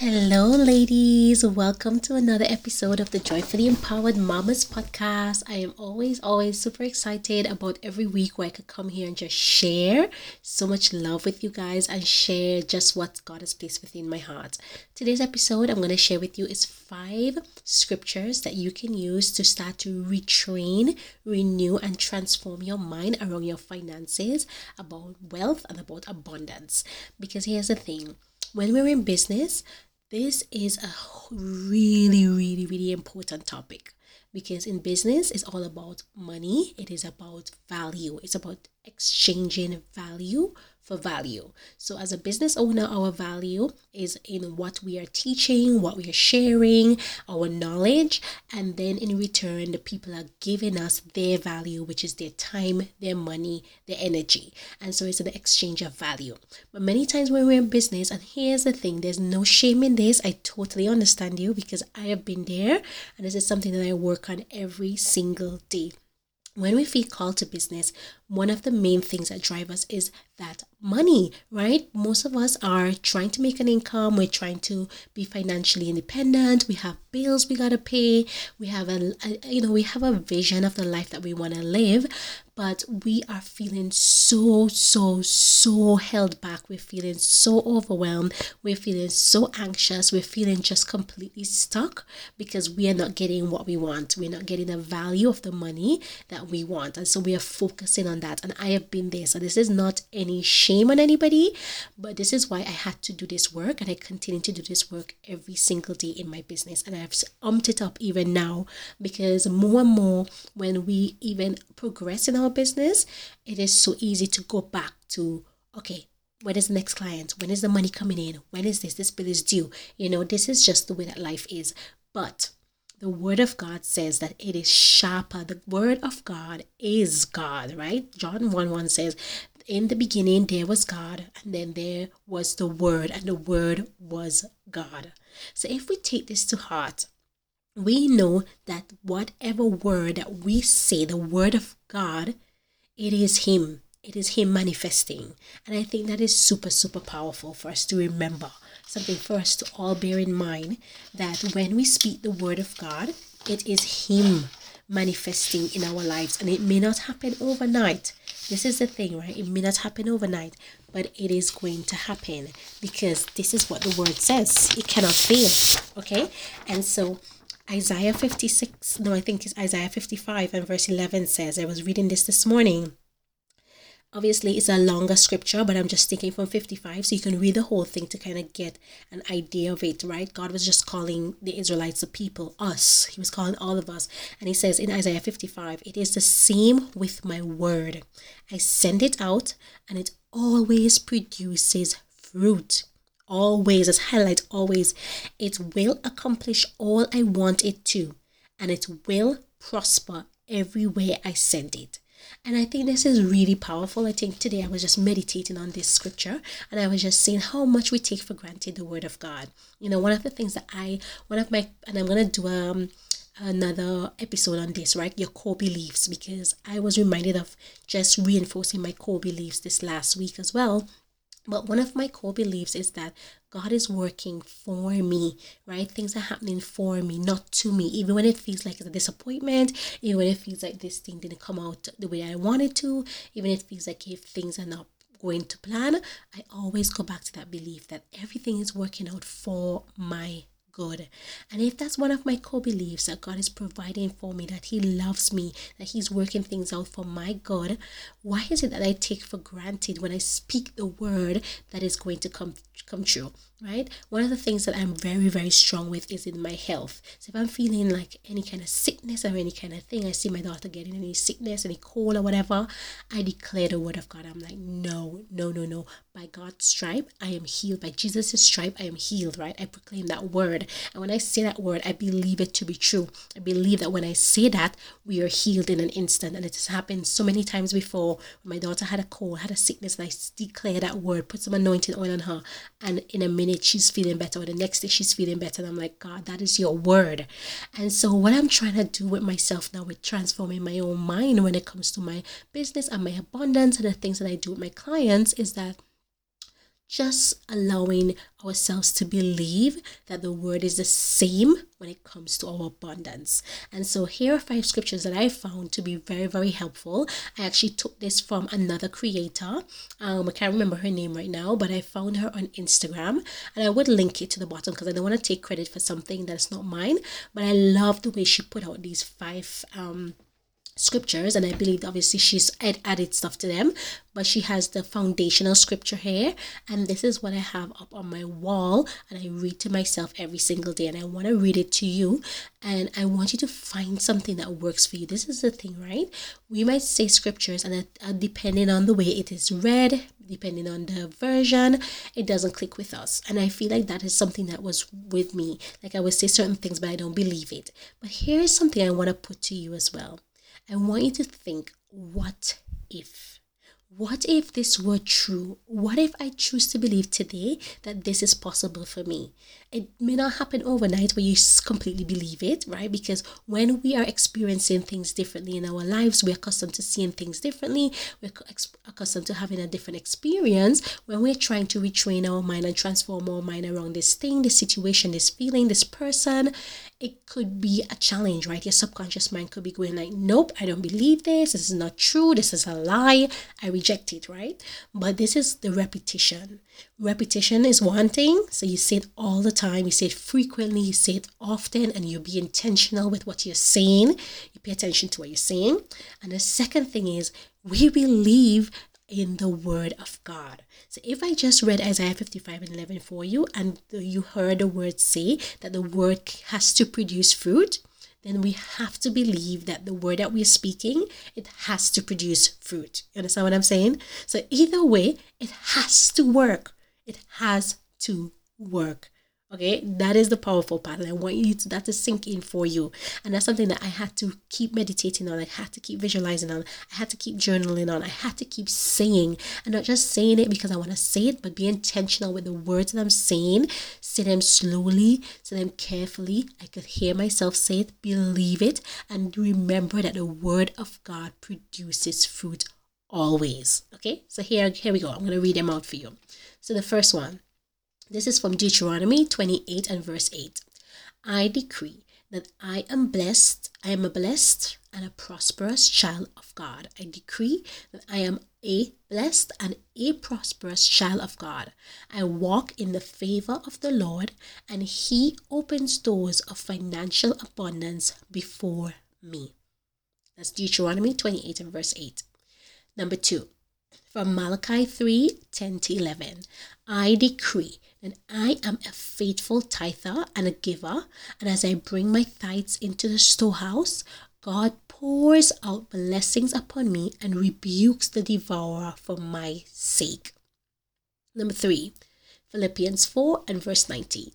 Hello, ladies. Welcome to another episode of the Joyfully Empowered Mamas podcast. I am always, always super excited about every week where I could come here and just share so much love with you guys and share just what God has placed within my heart. Today's episode I'm going to share with you is five scriptures that you can use to start to retrain, renew, and transform your mind around your finances, about wealth, and about abundance. Because here's the thing when we're in business, this is a really, really, really important topic because in business it's all about money. It is about value. It's about exchanging value for value. So, as a business owner, our value is in what we are teaching, what we are sharing, our knowledge, and then in return, the people are giving us their value, which is their time, their money, their energy. And so, it's an exchange of value. But many times when we're in business, and here's the thing there's no shame in this, I totally understand you because I have been there, and this is something that I work on every single day. When we feel called to business, one of the main things that drive us is that money, right? Most of us are trying to make an income, we're trying to be financially independent, we have bills we got to pay, we have a, a, you know, we have a vision of the life that we want to live, but we are feeling so so so held back. We're feeling so overwhelmed, we're feeling so anxious, we're feeling just completely stuck because we are not getting what we want. We're not getting the value of the money that we want. And so we are focusing on that. And I have been there. So this is not any shame on anybody, but this is why I had to do this work and I continue to do this work every single day in my business. And I've umped it up even now because more and more when we even progress in our business, it is so easy to go back to, okay, when is the next client? When is the money coming in? When is this? This bill is due. You know, this is just the way that life is. But the word of God says that it is sharper. The word of God is God, right? John 1 1 says, In the beginning there was God, and then there was the word, and the word was God. So if we take this to heart, we know that whatever word that we say, the word of God, it is Him. It is Him manifesting. And I think that is super, super powerful for us to remember something for us to all bear in mind that when we speak the word of God, it is Him manifesting in our lives. And it may not happen overnight. This is the thing, right? It may not happen overnight, but it is going to happen because this is what the word says. It cannot fail. Okay? And so Isaiah 56, no, I think it's Isaiah 55 and verse 11 says, I was reading this this morning Obviously, it's a longer scripture, but I'm just taking from 55, so you can read the whole thing to kind of get an idea of it, right? God was just calling the Israelites, the people, us. He was calling all of us. And he says in Isaiah 55, It is the same with my word. I send it out, and it always produces fruit. Always, as highlight, always. It will accomplish all I want it to, and it will prosper everywhere I send it. And I think this is really powerful. I think today I was just meditating on this scripture and I was just seeing how much we take for granted the word of God. You know, one of the things that I, one of my, and I'm going to do um, another episode on this, right? Your core beliefs, because I was reminded of just reinforcing my core beliefs this last week as well. But one of my core beliefs is that God is working for me, right? Things are happening for me, not to me. Even when it feels like it's a disappointment, even when it feels like this thing didn't come out the way I wanted to, even if it feels like if things are not going to plan, I always go back to that belief that everything is working out for my And if that's one of my core beliefs that God is providing for me, that He loves me, that He's working things out for my good, why is it that I take for granted when I speak the word that is going to come come true? Right? One of the things that I'm very, very strong with is in my health. So if I'm feeling like any kind of sickness or any kind of thing, I see my daughter getting any sickness, any cold or whatever, I declare the word of God. I'm like, no, no, no, no. By God's stripe, I am healed. By Jesus' stripe, I am healed, right? I proclaim that word. And when I say that word, I believe it to be true. I believe that when I say that, we are healed in an instant. And it has happened so many times before. When my daughter had a cold, had a sickness, and I declare that word, put some anointing oil on her, and in a minute, minute she's feeling better or the next day she's feeling better and i'm like god that is your word. And so what i'm trying to do with myself now with transforming my own mind when it comes to my business and my abundance and the things that i do with my clients is that just allowing ourselves to believe that the word is the same when it comes to our abundance. And so here are five scriptures that I found to be very, very helpful. I actually took this from another creator. Um, I can't remember her name right now, but I found her on Instagram and I would link it to the bottom because I don't want to take credit for something that's not mine. But I love the way she put out these five um scriptures and i believe obviously she's added stuff to them but she has the foundational scripture here and this is what i have up on my wall and i read to myself every single day and i want to read it to you and i want you to find something that works for you. This is the thing right? We might say scriptures and uh, depending on the way it is read depending on the version it doesn't click with us and i feel like that is something that was with me. Like i would say certain things but i don't believe it. But here is something i want to put to you as well I want you to think what if? What if this were true? What if I choose to believe today that this is possible for me? It may not happen overnight where you completely believe it, right? Because when we are experiencing things differently in our lives, we're accustomed to seeing things differently. We're accustomed to having a different experience. When we're trying to retrain our mind and transform our mind around this thing, this situation, this feeling, this person, it could be a challenge, right? Your subconscious mind could be going like, nope, I don't believe this. This is not true. This is a lie. I reject it, right? But this is the repetition. Repetition is one thing. So you say it all the time, you say it frequently, you say it often, and you be intentional with what you're saying. You pay attention to what you're saying. And the second thing is we believe in the word of God. So if I just read Isaiah 55 and 11 for you and you heard the word say that the word has to produce fruit, then we have to believe that the word that we're speaking, it has to produce fruit. You understand what I'm saying? So either way, it has to work. It has to work. Okay, that is the powerful part. And I want you to that to sink in for you. And that's something that I had to keep meditating on. I had to keep visualizing on. I had to keep journaling on. I had to keep saying and not just saying it because I want to say it, but be intentional with the words that I'm saying. Say them slowly, say them carefully. I could hear myself say it, believe it, and remember that the word of God produces fruit always. Okay, so here, here we go. I'm gonna read them out for you. So the first one this is from Deuteronomy 28 and verse 8. I decree that I am blessed, I am a blessed and a prosperous child of God. I decree that I am a blessed and a prosperous child of God. I walk in the favor of the Lord, and He opens doors of financial abundance before me. That's Deuteronomy 28 and verse 8. Number two, from Malachi 3 10 to 11. I decree that I am a faithful tither and a giver, and as I bring my tithes into the storehouse, God pours out blessings upon me and rebukes the devourer for my sake. Number three, Philippians 4 and verse 19.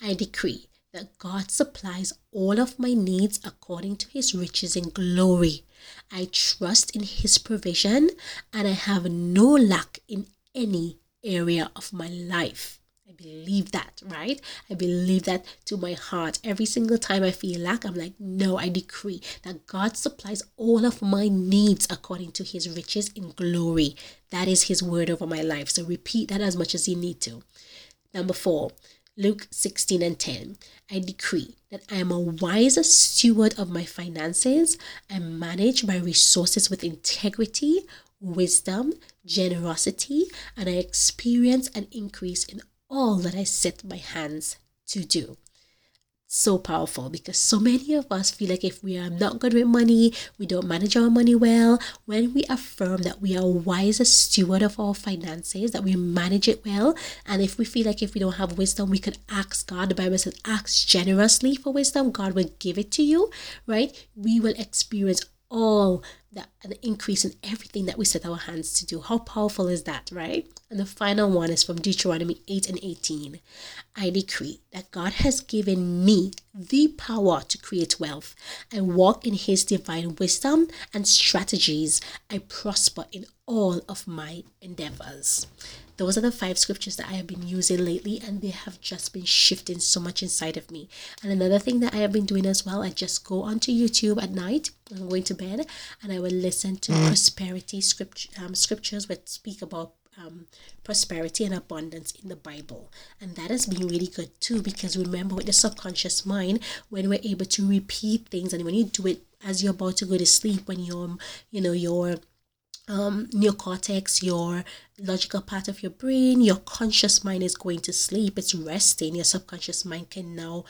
I decree that God supplies all of my needs according to his riches in glory. I trust in his provision and I have no lack in any area of my life. I believe that, right? I believe that to my heart. Every single time I feel lack, I'm like, no, I decree that God supplies all of my needs according to his riches in glory. That is his word over my life. So repeat that as much as you need to. Number four, Luke 16 and 10. I decree that I am a wiser steward of my finances. I manage my resources with integrity, wisdom, generosity, and I experience an increase in all that I set my hands to do. So powerful because so many of us feel like if we are not good with money, we don't manage our money well. When we affirm that we are wise steward of our finances, that we manage it well, and if we feel like if we don't have wisdom, we could ask God. The Bible says, ask generously for wisdom, God will give it to you, right? We will experience all that the increase in everything that we set our hands to do. How powerful is that, right? And the final one is from Deuteronomy 8 and 18. I decree that God has given me the power to create wealth. I walk in his divine wisdom and strategies. I prosper in all of my endeavors. Those are the five scriptures that I have been using lately, and they have just been shifting so much inside of me. And another thing that I have been doing as well, I just go onto YouTube at night. I'm going to bed, and I will listen to prosperity script, um, scriptures which speak about um, prosperity and abundance in the Bible. And that has been really good too because remember with the subconscious mind, when we're able to repeat things and when you do it as you're about to go to sleep, when you're, you know, your um, neocortex, your logical part of your brain, your conscious mind is going to sleep, it's resting. Your subconscious mind can now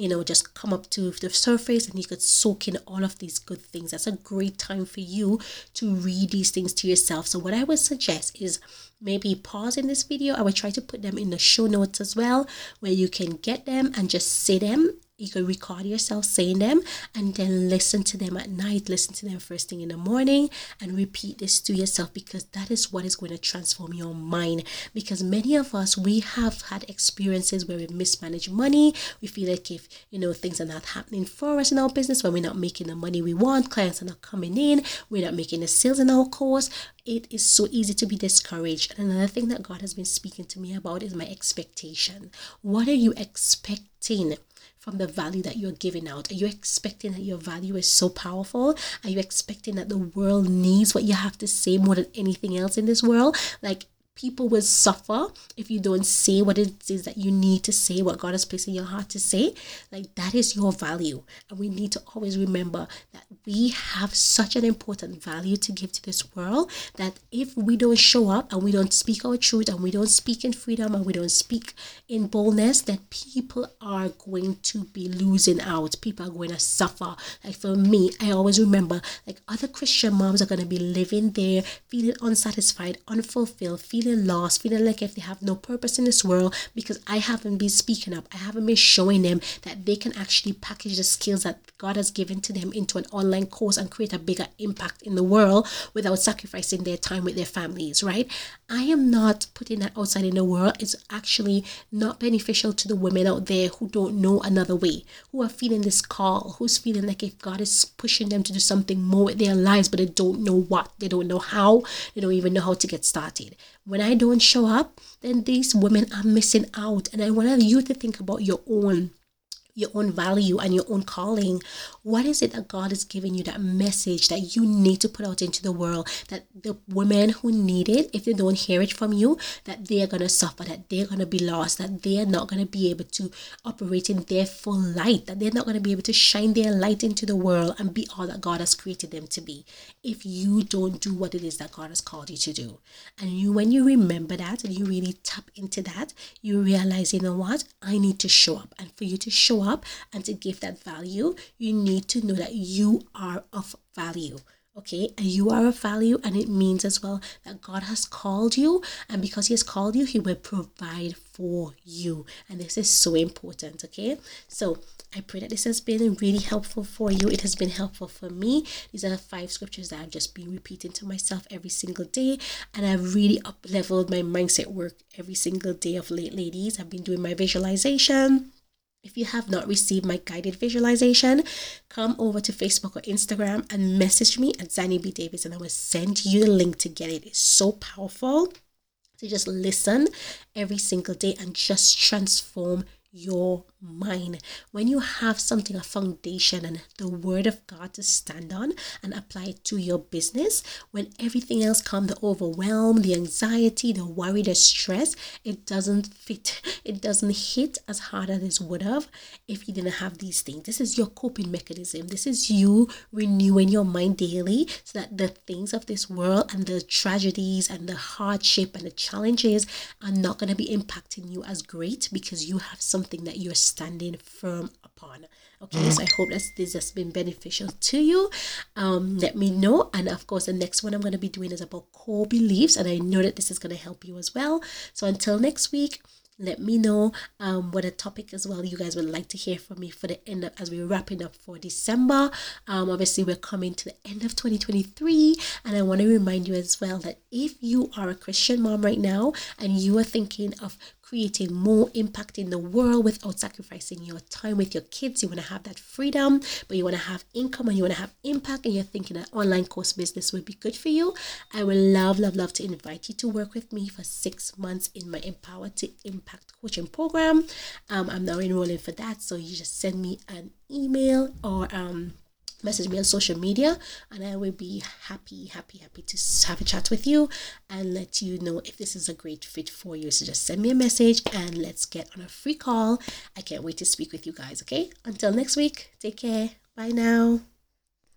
you know, just come up to the surface and you could soak in all of these good things. That's a great time for you to read these things to yourself. So, what I would suggest is maybe pause in this video. I would try to put them in the show notes as well, where you can get them and just say them you can record yourself saying them and then listen to them at night, listen to them first thing in the morning, and repeat this to yourself because that is what is going to transform your mind. Because many of us, we have had experiences where we mismanage money. We feel like if, you know, things are not happening for us in our business, when we're not making the money we want, clients are not coming in, we're not making the sales in our course, it is so easy to be discouraged. And another thing that God has been speaking to me about is my expectation. What are you expecting? From the value that you're giving out? Are you expecting that your value is so powerful? Are you expecting that the world needs what you have to say more than anything else in this world? Like, people will suffer if you don't say what it is that you need to say, what God has placed in your heart to say. Like that is your value. And we need to always remember that we have such an important value to give to this world that if we don't show up and we don't speak our truth and we don't speak in freedom and we don't speak in boldness, that people are going to be losing out. People are going to suffer. Like for me, I always remember like other Christian moms are going to be living there, feeling unsatisfied, unfulfilled, feeling feeling lost, feeling like if they have no purpose in this world because I haven't been speaking up. I haven't been showing them that they can actually package the skills that God has given to them into an online course and create a bigger impact in the world without sacrificing their time with their families, right? I am not putting that outside in the world. It's actually not beneficial to the women out there who don't know another way, who are feeling this call, who's feeling like if God is pushing them to do something more with their lives, but they don't know what, they don't know how, they don't even know how to get started. When I don't show up, then these women are missing out. And I want you to think about your own your own value and your own calling. What is it that God is giving you that message that you need to put out into the world that the women who need it, if they don't hear it from you, that they are going to suffer, that they're going to be lost, that they are not going to be able to operate in their full light, that they're not going to be able to shine their light into the world and be all that God has created them to be if you don't do what it is that God has called you to do. And you when you remember that and you really tap into that, you realize, you know what? I need to show up. And for you to show up and to give that value, you need to know that you are of value. Okay, and you are of value, and it means as well that God has called you, and because He has called you, He will provide for you. And this is so important. Okay, so I pray that this has been really helpful for you. It has been helpful for me. These are the five scriptures that I've just been repeating to myself every single day. And I've really up leveled my mindset work every single day of late, ladies. I've been doing my visualization. If you have not received my guided visualization, come over to Facebook or Instagram and message me at Zanny B. Davis and I will send you the link to get it. It's so powerful to just listen every single day and just transform your mind. When you have something, a foundation and the word of God to stand on and apply it to your business, when everything else comes, the overwhelm, the anxiety, the worry, the stress, it doesn't fit, it doesn't hit as hard as it would have if you didn't have these things. This is your coping mechanism. This is you renewing your mind daily so that the things of this world and the tragedies and the hardship and the challenges are not going to be impacting you as great because you have something that you're standing firm upon. Okay, so I hope that this has been beneficial to you. Um, let me know. And of course, the next one I'm going to be doing is about core beliefs, and I know that this is going to help you as well. So until next week, let me know um, what a topic as well you guys would like to hear from me for the end of, as we're wrapping up for December. Um, obviously, we're coming to the end of 2023, and I want to remind you as well that if you are a Christian mom right now and you are thinking of creating more impact in the world without sacrificing your time with your kids. You want to have that freedom, but you want to have income and you want to have impact, and you're thinking an online course business would be good for you. I would love, love, love to invite you to work with me for six months in my Empower to Impact coaching program. Um, I'm now enrolling for that, so you just send me an email or um message me on social media and I will be happy, happy, happy to have a chat with you and let you know if this is a great fit for you. So just send me a message and let's get on a free call. I can't wait to speak with you guys, okay? Until next week, take care. Bye now.